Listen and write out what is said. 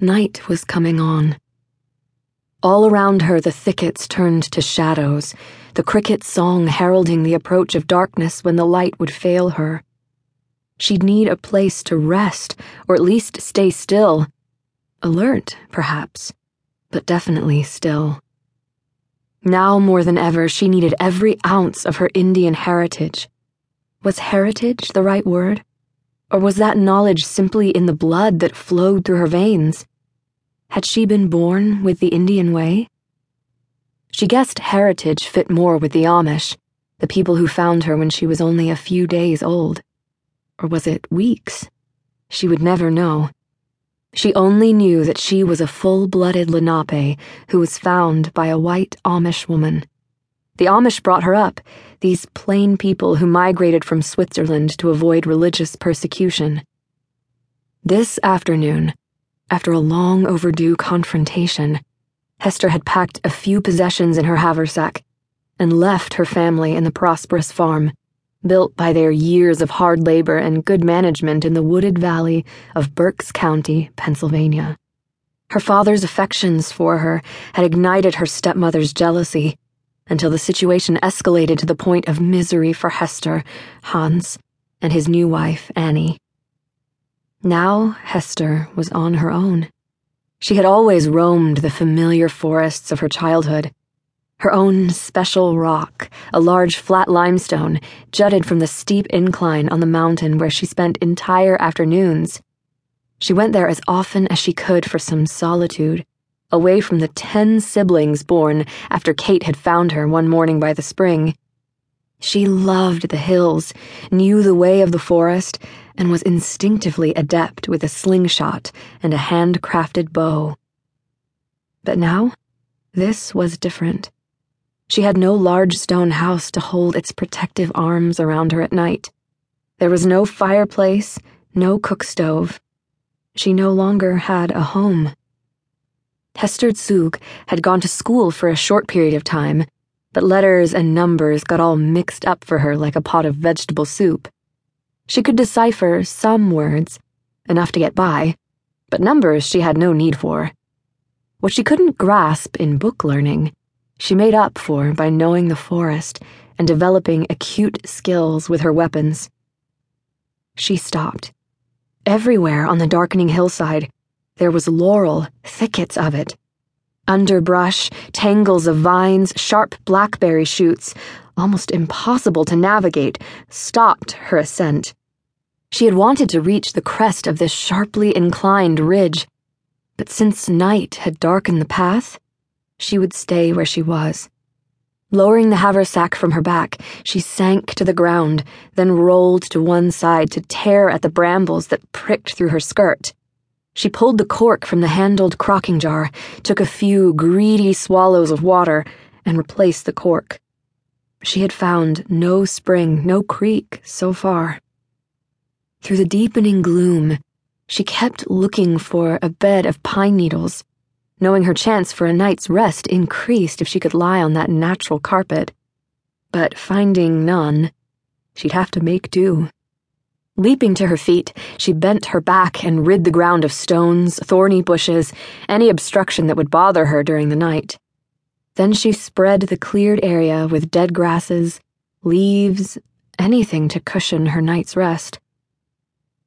Night was coming on. All around her, the thickets turned to shadows, the cricket's song heralding the approach of darkness when the light would fail her. She'd need a place to rest, or at least stay still. Alert, perhaps, but definitely still. Now more than ever, she needed every ounce of her Indian heritage. Was heritage the right word? Or was that knowledge simply in the blood that flowed through her veins? Had she been born with the Indian way? She guessed heritage fit more with the Amish, the people who found her when she was only a few days old. Or was it weeks? She would never know. She only knew that she was a full blooded Lenape who was found by a white Amish woman. The Amish brought her up, these plain people who migrated from Switzerland to avoid religious persecution. This afternoon, after a long overdue confrontation, Hester had packed a few possessions in her haversack and left her family in the prosperous farm, built by their years of hard labor and good management in the wooded valley of Berks County, Pennsylvania. Her father's affections for her had ignited her stepmother's jealousy until the situation escalated to the point of misery for Hester, Hans, and his new wife, Annie. Now Hester was on her own. She had always roamed the familiar forests of her childhood. Her own special rock, a large flat limestone, jutted from the steep incline on the mountain where she spent entire afternoons. She went there as often as she could for some solitude, away from the ten siblings born after Kate had found her one morning by the spring. She loved the hills, knew the way of the forest, and was instinctively adept with a slingshot and a handcrafted bow. But now, this was different. She had no large stone house to hold its protective arms around her at night. There was no fireplace, no cook stove. She no longer had a home. Hester Zug had gone to school for a short period of time, but letters and numbers got all mixed up for her like a pot of vegetable soup. She could decipher some words, enough to get by, but numbers she had no need for. What she couldn't grasp in book learning, she made up for by knowing the forest and developing acute skills with her weapons. She stopped. Everywhere on the darkening hillside, there was laurel, thickets of it. Underbrush, tangles of vines, sharp blackberry shoots, almost impossible to navigate, stopped her ascent. She had wanted to reach the crest of this sharply inclined ridge, but since night had darkened the path, she would stay where she was. Lowering the haversack from her back, she sank to the ground, then rolled to one side to tear at the brambles that pricked through her skirt. She pulled the cork from the handled crocking jar, took a few greedy swallows of water, and replaced the cork. She had found no spring, no creek so far. Through the deepening gloom, she kept looking for a bed of pine needles, knowing her chance for a night's rest increased if she could lie on that natural carpet. But finding none, she'd have to make do. Leaping to her feet, she bent her back and rid the ground of stones, thorny bushes, any obstruction that would bother her during the night. Then she spread the cleared area with dead grasses, leaves, anything to cushion her night's rest.